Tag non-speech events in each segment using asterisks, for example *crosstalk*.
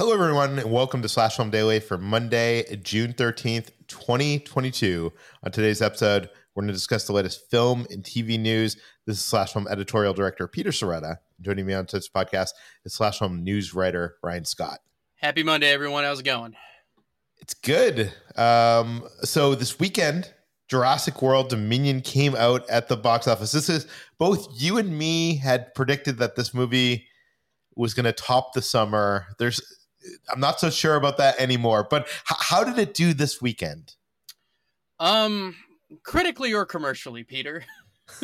Hello, everyone, and welcome to Slash Film Daily for Monday, June 13th, 2022. On today's episode, we're going to discuss the latest film and TV news. This is Slash Film editorial director Peter Sciretta. Joining me on today's podcast is Slash Film news writer Ryan Scott. Happy Monday, everyone. How's it going? It's good. Um, so this weekend, Jurassic World Dominion came out at the box office. This is both you and me had predicted that this movie was going to top the summer. There's I'm not so sure about that anymore. But h- how did it do this weekend? Um, critically or commercially, Peter? *laughs* *laughs*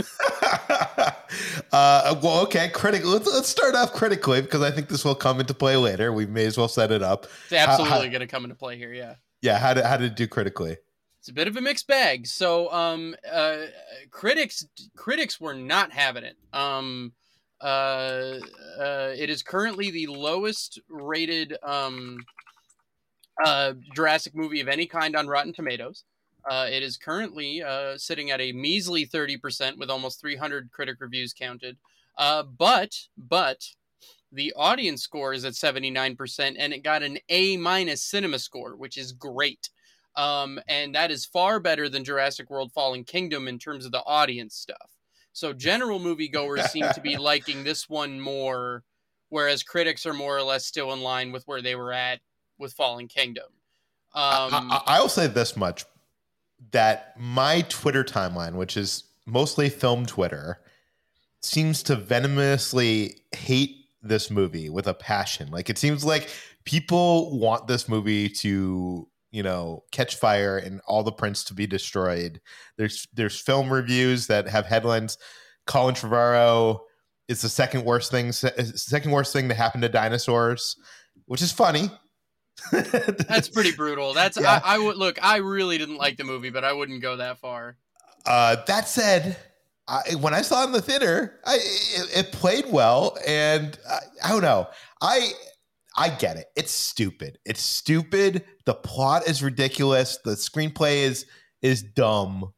uh, well, okay, critically. Let's, let's start off critically because I think this will come into play later. We may as well set it up. It's absolutely going to come into play here. Yeah. Yeah. How did how did it do critically? It's a bit of a mixed bag. So, um, uh, critics critics were not having it. Um, uh, uh, it is currently the lowest rated um, uh, Jurassic movie of any kind on Rotten Tomatoes. Uh, it is currently uh, sitting at a measly 30% with almost 300 critic reviews counted. Uh, but, but, the audience score is at 79% and it got an A minus cinema score, which is great. Um, and that is far better than Jurassic World Fallen Kingdom in terms of the audience stuff. So general moviegoers seem to be *laughs* liking this one more, whereas critics are more or less still in line with where they were at with Fallen Kingdom. Um, I, I, I will say this much: that my Twitter timeline, which is mostly film Twitter, seems to venomously hate this movie with a passion. Like it seems like people want this movie to you know catch fire and all the prints to be destroyed. There's there's film reviews that have headlines colin trevorrow is the second worst thing second worst thing to happen to dinosaurs which is funny. That's pretty *laughs* brutal. That's yeah. I, I, would look i really didn't like the movie but i wouldn't go that far. Uh, that said I, when i saw it in the theater I, it, it played well and I, I don't know. I I get it. It's stupid. It's stupid. The plot is ridiculous. The screenplay is is dumb.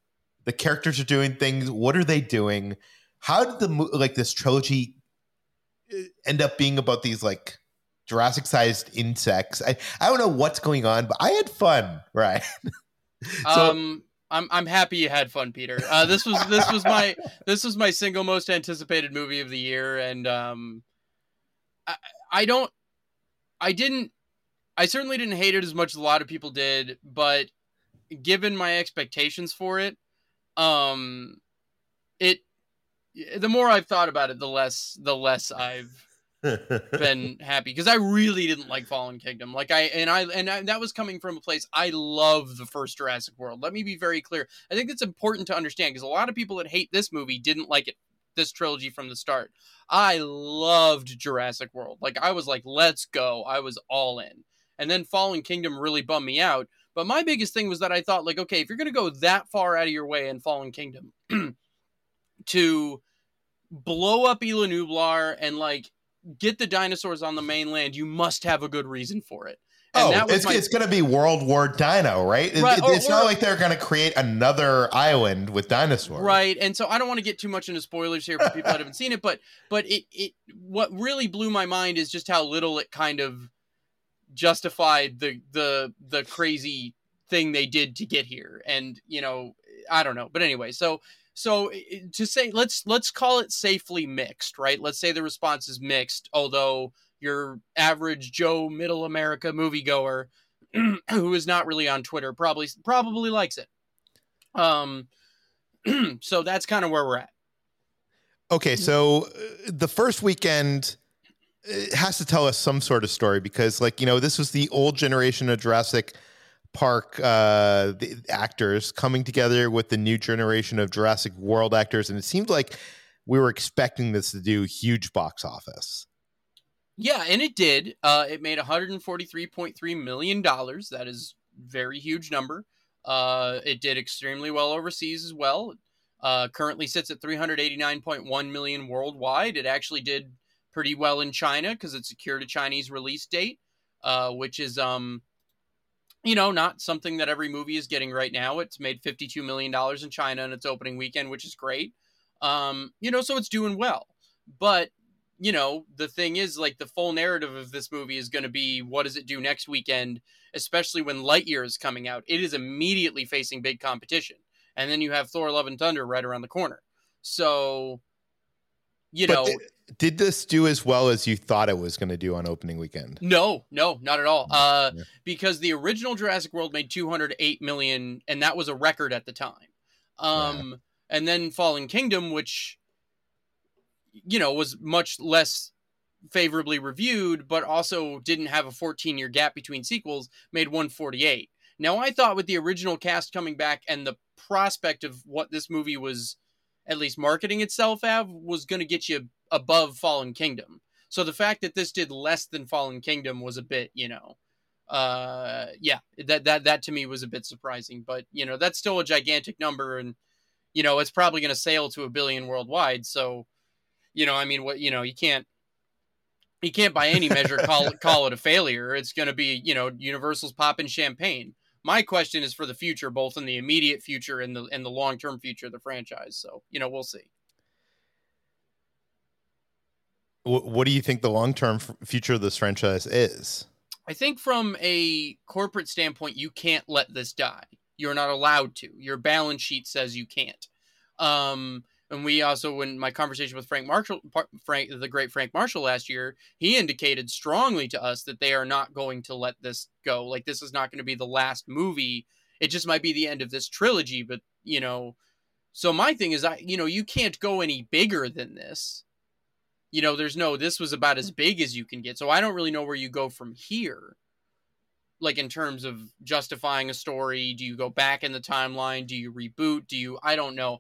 The characters are doing things. What are they doing? How did the like this trilogy uh, end up being about these like Jurassic sized insects? I I don't know what's going on, but I had fun, right? *laughs* so, um I'm I'm happy you had fun, Peter. Uh, this was this was my this was my single most anticipated movie of the year, and um, I I don't I didn't I certainly didn't hate it as much as a lot of people did, but given my expectations for it, um, it the more I've thought about it, the less the less I've *laughs* been happy because I really didn't like Fallen Kingdom. Like I and I and I, that was coming from a place I love the first Jurassic World. Let me be very clear. I think it's important to understand because a lot of people that hate this movie didn't like it this trilogy from the start. I loved Jurassic World. Like I was like, let's go. I was all in. And then Fallen Kingdom really bummed me out. But my biggest thing was that I thought like, okay, if you're gonna go that far out of your way in Fallen Kingdom *clears throat* to blow up Isla Nublar and like get the dinosaurs on the mainland, you must have a good reason for it. Oh, it's, my... it's going to be World War Dino, right? right. It, it's or, not like they're going to create another island with dinosaurs, right? And so I don't want to get too much into spoilers here for people that haven't seen it, but but it it what really blew my mind is just how little it kind of justified the the the crazy thing they did to get here, and you know I don't know, but anyway, so so to say let's let's call it safely mixed right let's say the response is mixed although your average joe middle america moviegoer *clears throat* who is not really on twitter probably probably likes it um *clears throat* so that's kind of where we're at okay so uh, the first weekend has to tell us some sort of story because like you know this was the old generation of jurassic Park uh, the actors coming together with the new generation of Jurassic World actors, and it seemed like we were expecting this to do huge box office. Yeah, and it did. Uh, it made 143.3 million dollars. That is very huge number. Uh, it did extremely well overseas as well. Uh, currently sits at 389.1 million worldwide. It actually did pretty well in China because it secured a Chinese release date, uh, which is um you know, not something that every movie is getting right now. It's made $52 million in China in its opening weekend, which is great. Um, you know, so it's doing well. But, you know, the thing is, like, the full narrative of this movie is going to be what does it do next weekend, especially when Lightyear is coming out. It is immediately facing big competition. And then you have Thor Love and Thunder right around the corner. So, you but know. Th- did this do as well as you thought it was going to do on opening weekend? No, no, not at all. Uh, yeah. Because the original Jurassic World made 208 million, and that was a record at the time. Um, yeah. And then Fallen Kingdom, which, you know, was much less favorably reviewed, but also didn't have a 14 year gap between sequels, made 148. Now, I thought with the original cast coming back and the prospect of what this movie was at least marketing itself have was going to get you above Fallen Kingdom. So the fact that this did less than Fallen Kingdom was a bit, you know, uh, yeah, that that that to me was a bit surprising. But you know, that's still a gigantic number, and you know, it's probably going to sail to a billion worldwide. So, you know, I mean, what you know, you can't you can't by any measure call call it a failure. It's going to be, you know, Universal's popping champagne. My question is for the future, both in the immediate future and the and the long term future of the franchise. So, you know, we'll see. what do you think the long term future of this franchise is? I think from a corporate standpoint, you can't let this die. You're not allowed to. Your balance sheet says you can't. Um, and we also, when my conversation with Frank Marshall, Frank, the great Frank Marshall last year, he indicated strongly to us that they are not going to let this go. Like this is not going to be the last movie. It just might be the end of this trilogy. But you know, so my thing is, I you know, you can't go any bigger than this you know, there's no, this was about as big as you can get. So I don't really know where you go from here. Like in terms of justifying a story, do you go back in the timeline? Do you reboot? Do you, I don't know.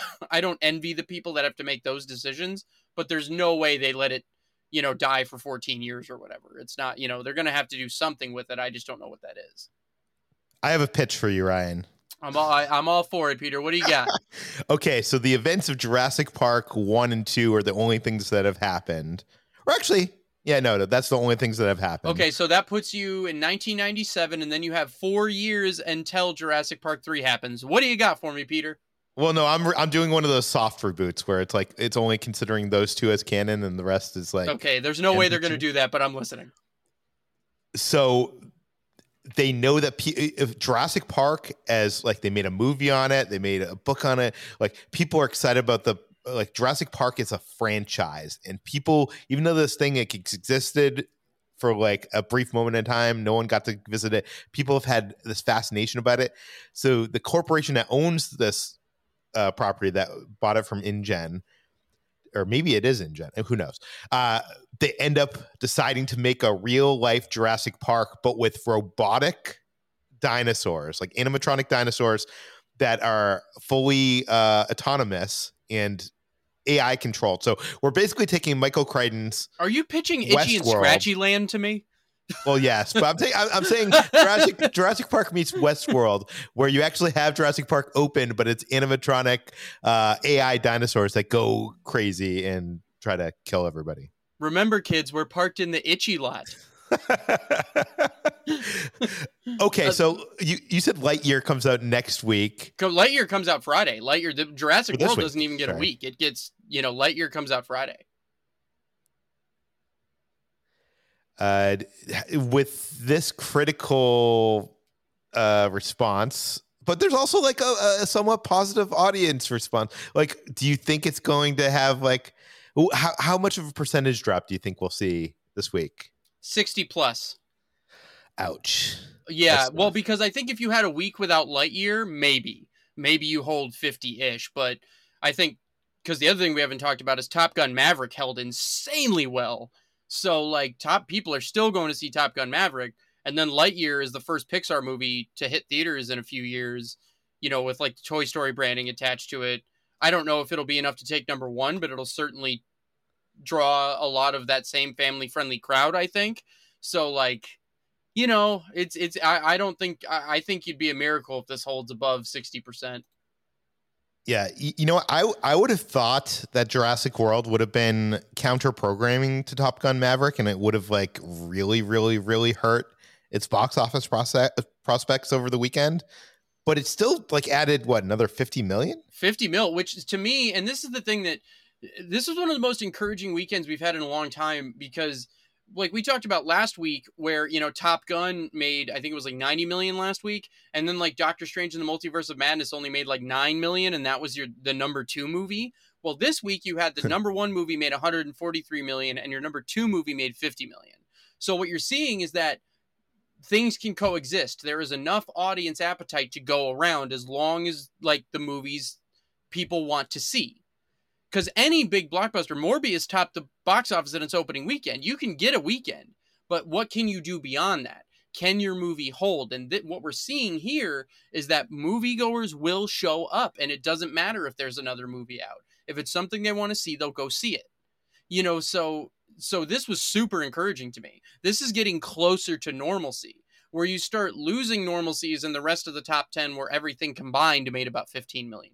*laughs* I don't envy the people that have to make those decisions, but there's no way they let it, you know, die for 14 years or whatever. It's not, you know, they're going to have to do something with it. I just don't know what that is. I have a pitch for you, Ryan. I'm all I, am all for it, Peter. What do you got? *laughs* okay, so the events of Jurassic Park one and two are the only things that have happened. Or actually, yeah, no, no, that's the only things that have happened. Okay, so that puts you in 1997, and then you have four years until Jurassic Park three happens. What do you got for me, Peter? Well, no, I'm I'm doing one of those soft reboots where it's like it's only considering those two as canon, and the rest is like okay. There's no way they're going to do that, but I'm listening. So they know that P- if Jurassic Park, as like they made a movie on it, they made a book on it. Like people are excited about the like Jurassic Park is a franchise, and people, even though this thing like, existed for like a brief moment in time, no one got to visit it. People have had this fascination about it. So the corporation that owns this uh, property that bought it from InGen, or maybe it is InGen, who knows? Uh, they end up deciding to make a real life Jurassic Park, but with robotic dinosaurs, like animatronic dinosaurs that are fully uh, autonomous and AI controlled. So we're basically taking Michael Crichton's. Are you pitching Itchy and Scratchy Land to me? Well, yes, but I'm, i I'm saying Jurassic, Jurassic Park meets Westworld, where you actually have Jurassic Park open, but it's animatronic uh, AI dinosaurs that go crazy and try to kill everybody. Remember, kids, we're parked in the itchy lot. *laughs* okay, so you, you said Lightyear comes out next week. Lightyear comes out Friday. Lightyear, the Jurassic World week. doesn't even get Sorry. a week. It gets, you know, Lightyear comes out Friday. Uh, with this critical uh, response, but there's also like a, a somewhat positive audience response. Like, do you think it's going to have like how how much of a percentage drop do you think we'll see this week? 60 plus. Ouch. Yeah, That's well, because I think if you had a week without Lightyear, maybe, maybe you hold 50 ish. But I think because the other thing we haven't talked about is Top Gun Maverick held insanely well. So, like, top people are still going to see Top Gun Maverick. And then Lightyear is the first Pixar movie to hit theaters in a few years, you know, with like Toy Story branding attached to it. I don't know if it'll be enough to take number one, but it'll certainly draw a lot of that same family friendly crowd, I think. So like, you know, it's it's I, I don't think I, I think you'd be a miracle if this holds above sixty percent. Yeah, you know, I I would have thought that Jurassic World would have been counter programming to Top Gun Maverick, and it would have like really, really, really hurt its box office process, prospects over the weekend. But it still like added what another fifty million, fifty mil, which to me, and this is the thing that this was one of the most encouraging weekends we've had in a long time because like we talked about last week where you know top gun made i think it was like 90 million last week and then like doctor strange in the multiverse of madness only made like 9 million and that was your the number two movie. Well this week you had the hmm. number one movie made 143 million and your number two movie made 50 million. So what you're seeing is that things can coexist. There is enough audience appetite to go around as long as like the movies people want to see because any big blockbuster, Morbius topped the box office in its opening weekend. You can get a weekend, but what can you do beyond that? Can your movie hold? And th- what we're seeing here is that moviegoers will show up, and it doesn't matter if there's another movie out. If it's something they want to see, they'll go see it. You know, so so this was super encouraging to me. This is getting closer to normalcy where you start losing normalcies and the rest of the top 10 where everything combined made about $15 million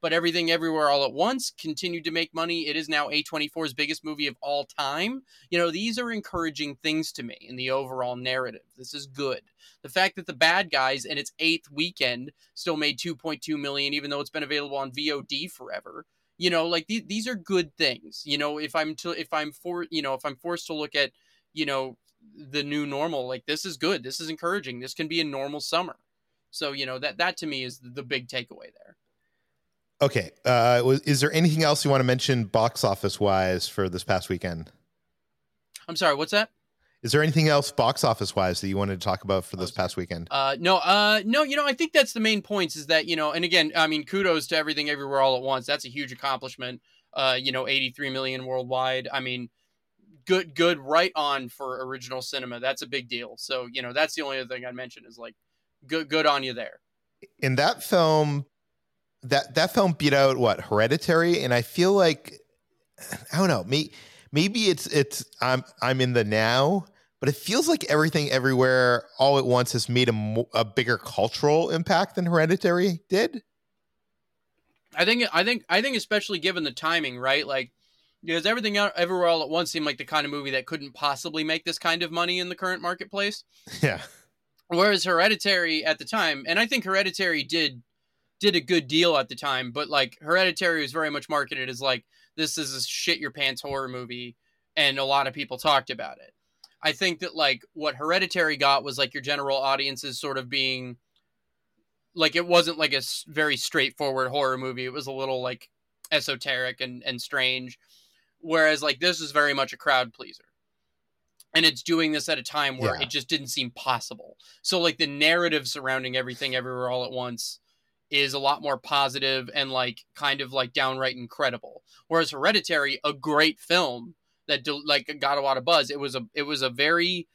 but Everything Everywhere All at Once continued to make money. It is now A24's biggest movie of all time. You know, these are encouraging things to me in the overall narrative. This is good. The fact that The Bad Guys in its eighth weekend still made 2.2 million, even though it's been available on VOD forever. You know, like these, these are good things. You know, if I'm to, if I'm for, you know, if I'm forced to look at, you know, the new normal, like this is good. This is encouraging. This can be a normal summer. So, you know, that that to me is the big takeaway there. Okay. Uh, is there anything else you want to mention box office wise for this past weekend? I'm sorry, what's that? Is there anything else box office wise that you wanted to talk about for this past weekend? Uh, no, uh, no, you know, I think that's the main points is that, you know, and again, I mean, kudos to everything everywhere all at once. That's a huge accomplishment. Uh, you know, 83 million worldwide. I mean, good, good, right on for original cinema. That's a big deal. So, you know, that's the only other thing I'd mention is like, good, good on you there. In that film, that that film beat out what Hereditary, and I feel like I don't know. me, maybe it's it's I'm I'm in the now, but it feels like everything everywhere all at once has made a, a bigger cultural impact than Hereditary did. I think I think I think especially given the timing, right? Like because everything everywhere all at once seemed like the kind of movie that couldn't possibly make this kind of money in the current marketplace. *laughs* Yeah. Whereas Hereditary at the time, and I think Hereditary did did a good deal at the time, but like Hereditary was very much marketed as like this is a shit your pants horror movie, and a lot of people talked about it. I think that like what Hereditary got was like your general audiences sort of being like it wasn't like a very straightforward horror movie. It was a little like esoteric and and strange. Whereas like this is very much a crowd pleaser. And it's doing this at a time where yeah. it just didn't seem possible. So like the narrative surrounding everything everywhere all at once is a lot more positive and like kind of like downright incredible. Whereas Hereditary, a great film that like got a lot of buzz, it was a it was a very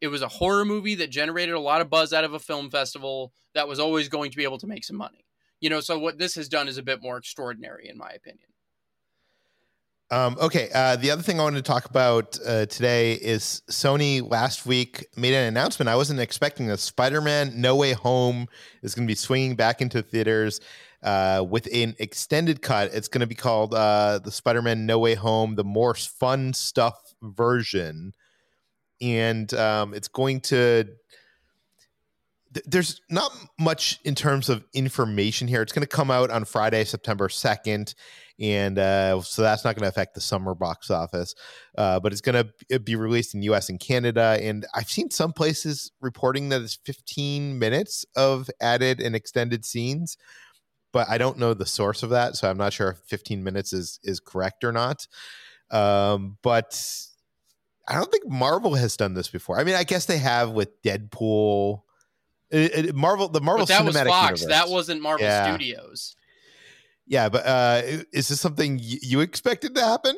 it was a horror movie that generated a lot of buzz out of a film festival that was always going to be able to make some money. You know, so what this has done is a bit more extraordinary in my opinion. Um, okay. Uh, the other thing I wanted to talk about uh, today is Sony last week made an announcement. I wasn't expecting this. Spider Man No Way Home is going to be swinging back into theaters uh, with an extended cut. It's going to be called uh, the Spider Man No Way Home, the more fun stuff version. And um, it's going to there's not much in terms of information here. It's going to come out on Friday, September 2nd and uh, so that's not going to affect the summer box office. Uh, but it's going to be released in U.S. and Canada, and I've seen some places reporting that it's 15 minutes of added and extended scenes, but I don't know the source of that, so I'm not sure if 15 minutes is is correct or not. Um, but I don't think Marvel has done this before. I mean, I guess they have with Deadpool. It, it, Marvel, the Marvel but that Cinematic was Fox. Universe. That wasn't Marvel yeah. Studios. Yeah, but uh, is this something you expected to happen?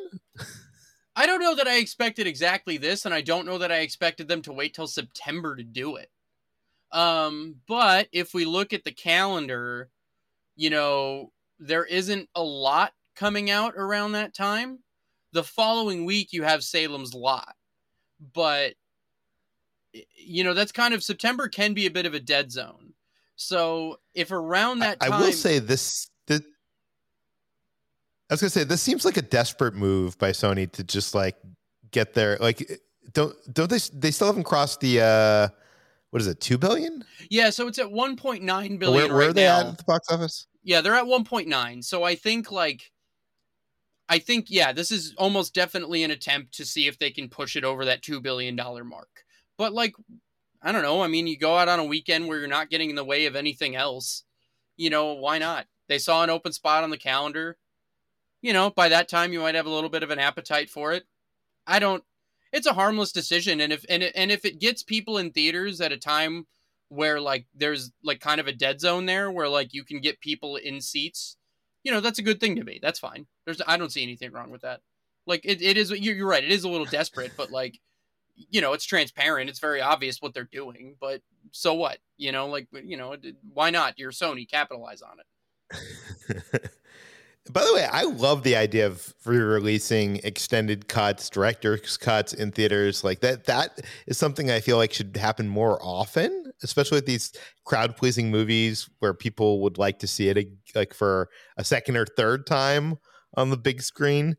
I don't know that I expected exactly this, and I don't know that I expected them to wait till September to do it. Um, but if we look at the calendar, you know, there isn't a lot coming out around that time. The following week, you have Salem's Lot, but you know that's kind of September can be a bit of a dead zone. So if around that time, I will say this I was gonna say this seems like a desperate move by Sony to just like get there. Like, don't don't they? They still haven't crossed the uh, what is it? Two billion? Yeah, so it's at one point nine billion. Where, where right are they now. at at the box office? Yeah, they're at one point nine. So I think like, I think yeah, this is almost definitely an attempt to see if they can push it over that two billion dollar mark. But like, I don't know. I mean, you go out on a weekend where you're not getting in the way of anything else. You know, why not? They saw an open spot on the calendar you know, by that time you might have a little bit of an appetite for it. I don't. It's a harmless decision, and if and and if it gets people in theaters at a time where like there's like kind of a dead zone there, where like you can get people in seats, you know, that's a good thing to me. That's fine. There's I don't see anything wrong with that. Like it, it is. You're right. It is a little desperate, but like you know, it's transparent. It's very obvious what they're doing. But so what? You know, like you know, why not? You're Sony, capitalize on it. *laughs* By the way, I love the idea of re-releasing extended cuts, director's cuts in theaters. Like that that is something I feel like should happen more often, especially with these crowd-pleasing movies where people would like to see it like for a second or third time on the big screen.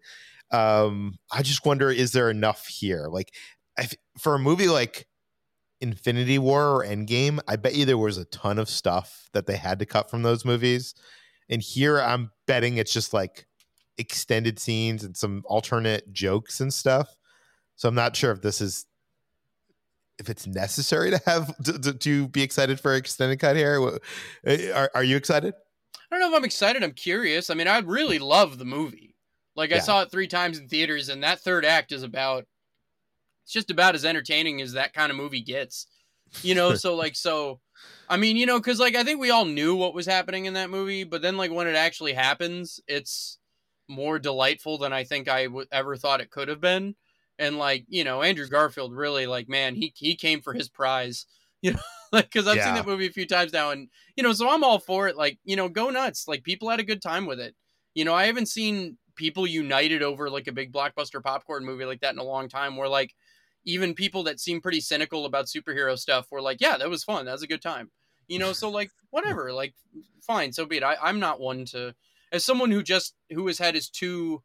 Um, I just wonder is there enough here? Like if, for a movie like Infinity War or Endgame, I bet you there was a ton of stuff that they had to cut from those movies and here I'm betting it's just like extended scenes and some alternate jokes and stuff. So I'm not sure if this is if it's necessary to have to, to, to be excited for extended cut here. Eh, are, are you excited? I don't know if I'm excited. I'm curious. I mean, I really love the movie. Like I yeah. saw it three times in theaters, and that third act is about. It's just about as entertaining as that kind of movie gets, you know. so like, so I mean, you know, because like I think we all knew what was happening in that movie, but then like when it actually happens, it's more delightful than I think I w- ever thought it could have been. And like you know, Andrew Garfield really like man, he he came for his prize. *laughs* You know, like because I've yeah. seen that movie a few times now, and you know, so I'm all for it. Like you know, go nuts. Like people had a good time with it. You know, I haven't seen people united over like a big blockbuster popcorn movie like that in a long time. Where like even people that seem pretty cynical about superhero stuff were like, yeah, that was fun. That was a good time. You know, so like whatever, like fine, so be it. I, I'm not one to as someone who just who has had his two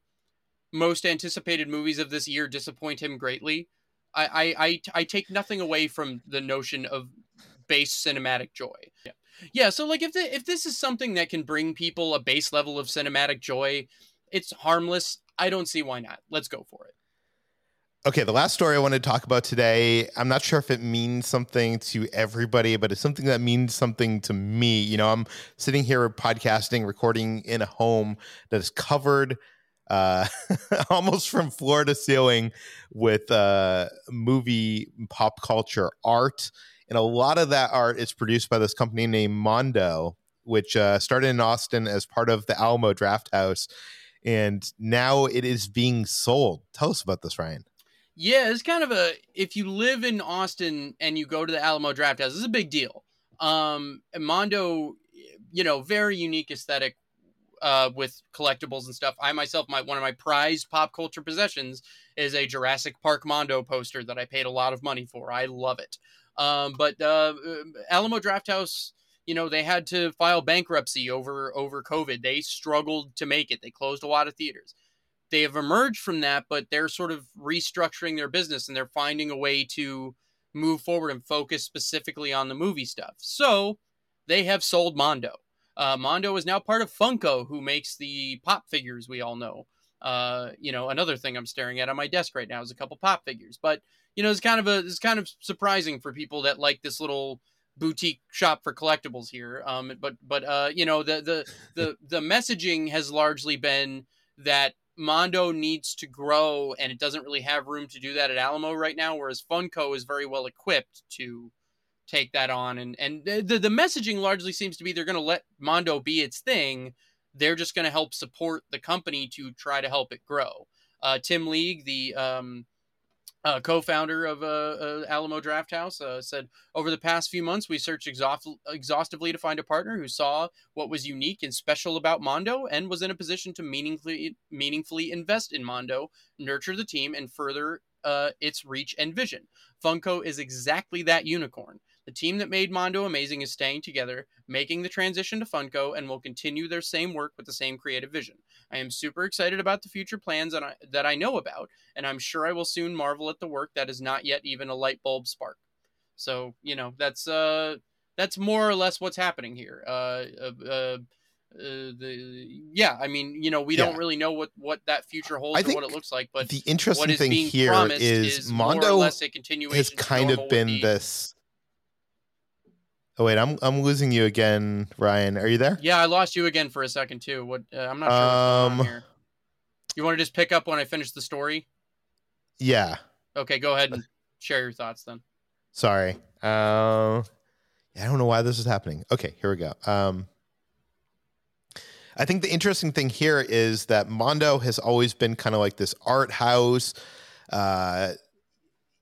most anticipated movies of this year disappoint him greatly. I, I, I, I take nothing away from the notion of base cinematic joy. Yeah. Yeah, so like if the, if this is something that can bring people a base level of cinematic joy, it's harmless. I don't see why not. Let's go for it. Okay, the last story I want to talk about today, I'm not sure if it means something to everybody, but it's something that means something to me. You know, I'm sitting here podcasting, recording in a home that is covered uh, *laughs* almost from floor to ceiling with uh, movie pop culture art. And a lot of that art is produced by this company named Mondo, which uh, started in Austin as part of the Alamo Drafthouse. And now it is being sold. Tell us about this, Ryan. Yeah, it's kind of a if you live in Austin and you go to the Alamo Drafthouse, this is a big deal. Um, Mondo, you know, very unique aesthetic uh, with collectibles and stuff. I myself, my one of my prized pop culture possessions is a Jurassic Park Mondo poster that I paid a lot of money for. I love it. Um, but uh, uh Alamo Drafthouse, you know, they had to file bankruptcy over over COVID. They struggled to make it. They closed a lot of theaters they have emerged from that, but they're sort of restructuring their business and they're finding a way to move forward and focus specifically on the movie stuff. So they have sold Mondo. Uh, Mondo is now part of Funko, who makes the pop figures we all know. Uh, you know, another thing I'm staring at on my desk right now is a couple pop figures. But you know, it's kind of a it's kind of surprising for people that like this little boutique shop for collectibles here. Um, but but uh, you know, the the the the messaging has largely been that Mondo needs to grow, and it doesn't really have room to do that at Alamo right now. Whereas Funko is very well equipped to take that on, and and the the messaging largely seems to be they're going to let Mondo be its thing. They're just going to help support the company to try to help it grow. Uh, Tim League, the um, uh, co-founder of uh, uh, Alamo Drafthouse, uh, said over the past few months we searched exhaust- exhaustively to find a partner who saw what was unique and special about Mondo and was in a position to meaningfully meaningfully invest in Mondo, nurture the team, and further uh, its reach and vision. Funko is exactly that unicorn. The team that made Mondo amazing is staying together, making the transition to Funko, and will continue their same work with the same creative vision. I am super excited about the future plans that I, that I know about, and I'm sure I will soon marvel at the work that is not yet even a light bulb spark. So you know that's uh that's more or less what's happening here. Uh, uh, uh, uh the yeah, I mean, you know, we yeah. don't really know what what that future holds or what it looks like. But the interesting thing here is, is Mondo has kind of been this Oh wait, I'm I'm losing you again, Ryan. Are you there? Yeah, I lost you again for a second too. What uh, I'm not sure what's going on um, here. You want to just pick up when I finish the story? Yeah. Okay, go ahead and share your thoughts then. Sorry. Uh, I don't know why this is happening. Okay, here we go. Um, I think the interesting thing here is that Mondo has always been kind of like this art house. Uh,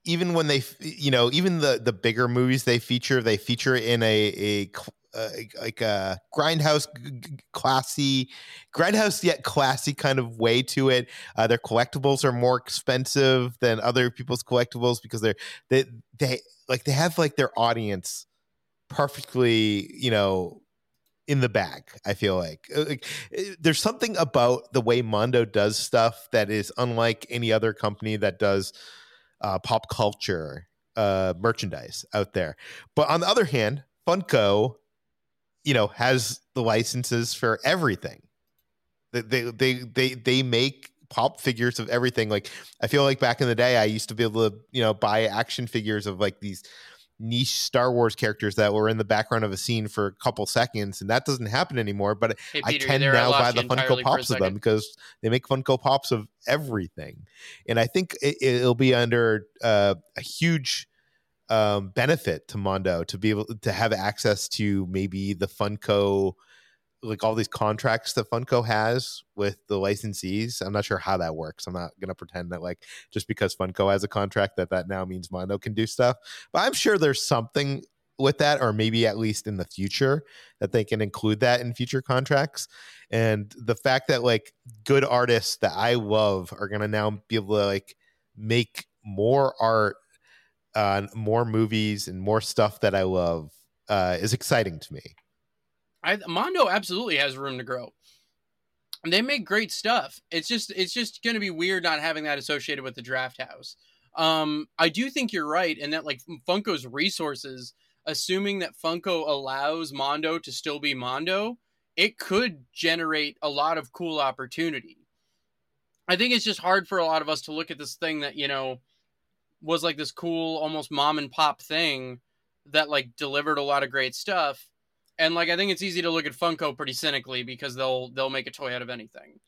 even when they you know even the the bigger movies they feature they feature in a a uh, like a grindhouse classy grindhouse yet classy kind of way to it uh, their collectibles are more expensive than other people's collectibles because they're they they like they have like their audience perfectly you know in the bag i feel like. Uh, like there's something about the way mondo does stuff that is unlike any other company that does uh, pop culture uh, merchandise out there. But on the other hand, Funko, you know, has the licenses for everything. They they they they, they make pop figures of everything. Like I feel like back in the day, I used to be able to you know buy action figures of like these niche Star Wars characters that were in the background of a scene for a couple seconds, and that doesn't happen anymore. But hey, Peter, I tend now buy the Funko Pops of them because they make Funko Pops of everything, and I think it, will be under uh, a huge um, benefit to Mondo to be able to have access to maybe the Funko like all these contracts that Funko has with the licensees. I'm not sure how that works. I'm not gonna pretend that like just because Funko has a contract that that now means Mondo can do stuff. But I'm sure there's something with that, or maybe at least in the future that they can include that in future contracts. And the fact that like good artists that I love are gonna now be able to like make more art, uh, more movies, and more stuff that I love uh, is exciting to me. I Mondo absolutely has room to grow. They make great stuff. It's just it's just going to be weird not having that associated with the Drafthouse. Um, I do think you're right in that like Funko's resources, assuming that Funko allows Mondo to still be Mondo, it could generate a lot of cool opportunity. I think it's just hard for a lot of us to look at this thing that you know was like this cool, almost mom and pop thing that like delivered a lot of great stuff. And like I think it's easy to look at Funko pretty cynically because they'll they'll make a toy out of anything.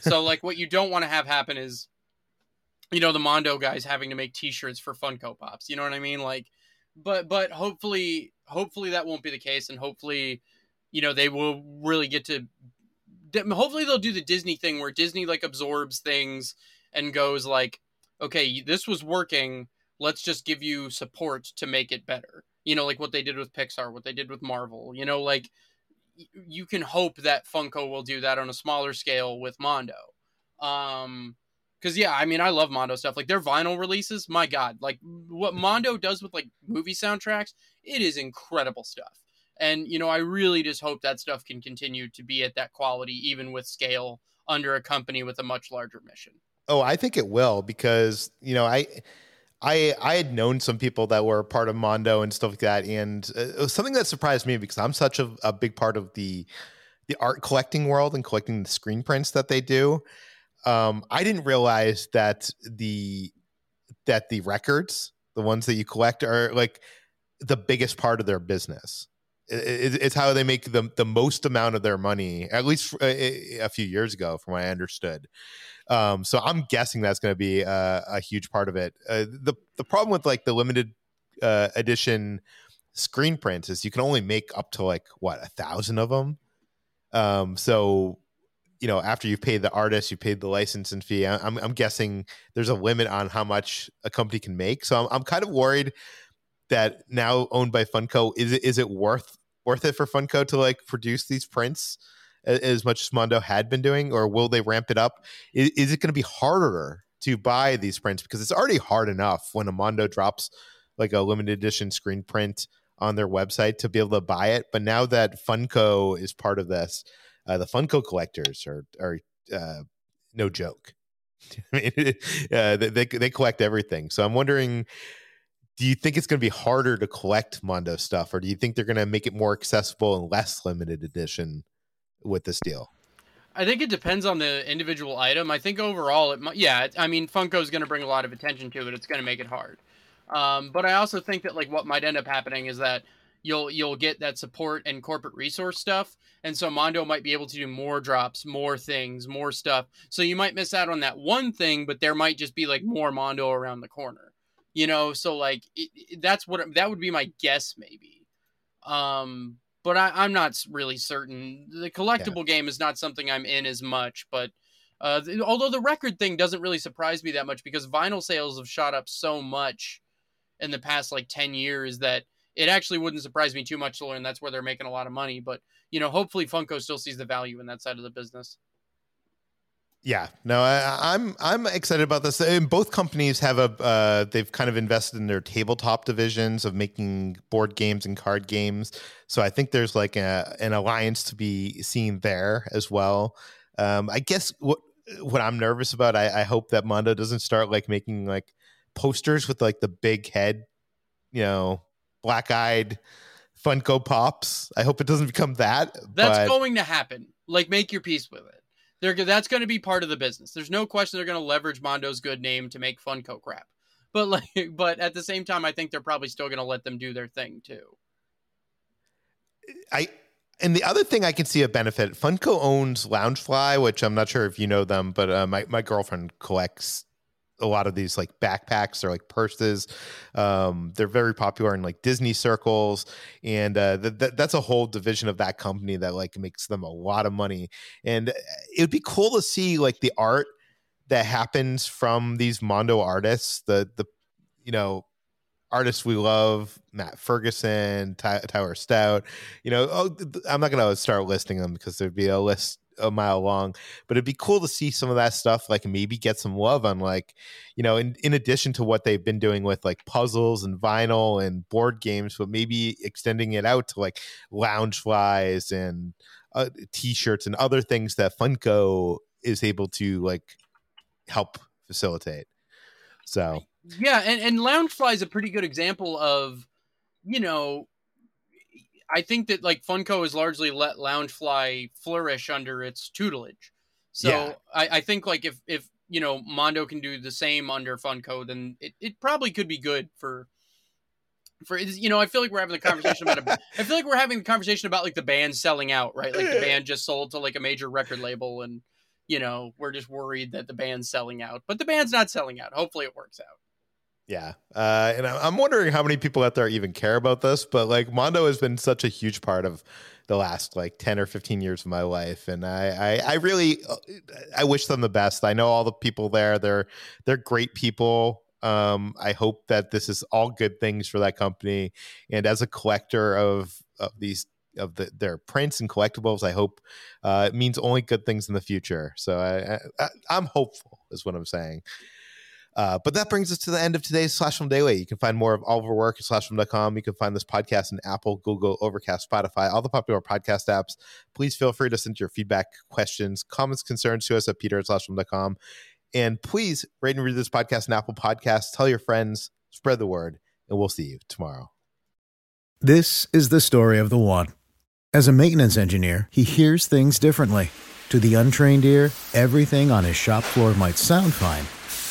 So *laughs* like what you don't want to have happen is you know the Mondo guys having to make t-shirts for Funko Pops. You know what I mean? Like but but hopefully hopefully that won't be the case and hopefully you know they will really get to hopefully they'll do the Disney thing where Disney like absorbs things and goes like okay, this was working, let's just give you support to make it better. You know, like what they did with Pixar, what they did with Marvel. You know, like you can hope that Funko will do that on a smaller scale with Mondo. Um, because yeah, I mean, I love Mondo stuff. Like their vinyl releases, my god, like what Mondo does with like movie soundtracks, it is incredible stuff. And you know, I really just hope that stuff can continue to be at that quality, even with scale under a company with a much larger mission. Oh, I think it will because you know I. I I had known some people that were part of Mondo and stuff like that, and uh, it was something that surprised me because I'm such a, a big part of the the art collecting world and collecting the screen prints that they do um, I didn't realize that the that the records, the ones that you collect, are like the biggest part of their business. It, it's how they make the the most amount of their money, at least a, a few years ago, from what I understood. Um, so I'm guessing that's going to be a, a, huge part of it. Uh, the the problem with like the limited uh, edition screen prints is you can only make up to like what a thousand of them. Um, so you know, after you've paid the artist, you paid the licensing fee. I'm, I'm guessing there's a limit on how much a company can make. So I'm, I'm kind of worried that now owned by Funko, is it is it worth worth it for Funko to like produce these prints as much as Mondo had been doing, or will they ramp it up? Is, is it going to be harder to buy these prints because it's already hard enough when a Mondo drops like a limited edition screen print on their website to be able to buy it. But now that Funko is part of this, uh, the Funko collectors are are uh, no joke. *laughs* I mean, *laughs* uh, they they collect everything. So I'm wondering, do you think it's going to be harder to collect Mondo stuff, or do you think they're going to make it more accessible and less limited edition with this deal? I think it depends on the individual item. I think overall, it might, yeah. I mean, Funko is going to bring a lot of attention to it. It's going to make it hard. Um, but I also think that like what might end up happening is that you'll you'll get that support and corporate resource stuff and so mondo might be able to do more drops more things more stuff so you might miss out on that one thing but there might just be like more mondo around the corner you know so like it, it, that's what that would be my guess maybe um but I, am not really certain the collectible yeah. game is not something i'm in as much but uh, although the record thing doesn't really surprise me that much because vinyl sales have shot up so much in the past like 10 years that it actually wouldn't surprise me too much to learn that's where they're making a lot of money. But you know, hopefully Funko still sees the value in that side of the business. Yeah, no, I, am I'm, I'm excited about this. And both companies have a uh, they've kind of invested in their tabletop divisions of making board games and card games. So I think there's like a, an alliance to be seen there as well. Um, I guess what what I'm nervous about, I, I hope that Mondo doesn't start like making like posters with like the big head, you know, black eyed Funko Pops. I hope it doesn't become that. That's but... going to happen. Like, make your peace with it. They're, that's going to be part of the business. There's no question they're going to leverage Mondo's good name to make Funko crap. But like, *laughs* but at the same time, I think they're probably still going to let them do their thing too. I and the other thing I can see a benefit. Funko owns Loungefly, which I'm not sure if you know them, but uh, my my girlfriend collects a lot of these like backpacks or like purses. Um, they're very popular in like Disney circles, and uh, th- th- that's a whole division of that company that like makes them a lot of money. And uh, it would be cool to see like the art that happens from these Mondo artists. The the you know artists we love, Matt Ferguson, Ty- Tyler Stout. You know, oh, I'm not going to start listing them because there'd be a list a mile long. But it'd be cool to see some of that stuff, like maybe get some love on like, you know, in, in addition to what they've been doing with like puzzles and vinyl and board games, but maybe extending it out to like lounge flies and uh, t-shirts and other things that Funko is able to like help facilitate. So yeah, and and Loungefly is a pretty good example of, you know, I think that like Funko has largely let Loungefly flourish under its tutelage. So yeah. I, I think like if if you know Mondo can do the same under Funko, then it, it probably could be good for for you know I feel like we're having a conversation about a, *laughs* I feel like we're having a conversation about like the band selling out, right? Like the band just sold to like a major record label, and you know we're just worried that the band's selling out, but the band's not selling out. Hopefully, it works out. Yeah. Uh, and I'm wondering how many people out there even care about this, but like Mondo has been such a huge part of the last like 10 or 15 years of my life. And I, I, I really, I wish them the best. I know all the people there, they're, they're great people. Um, I hope that this is all good things for that company. And as a collector of, of these of the, their prints and collectibles. I hope uh, it means only good things in the future. So I, I, I'm hopeful, is what I'm saying. Uh, but that brings us to the end of today's Slash Film Daily. You can find more of all of our work at slashfilm.com. You can find this podcast in Apple, Google, Overcast, Spotify, all the popular podcast apps. Please feel free to send your feedback, questions, comments, concerns to us at peter at slashfilm.com. And please rate and read this podcast in Apple Podcasts. Tell your friends, spread the word, and we'll see you tomorrow. This is the story of the one. As a maintenance engineer, he hears things differently. To the untrained ear, everything on his shop floor might sound fine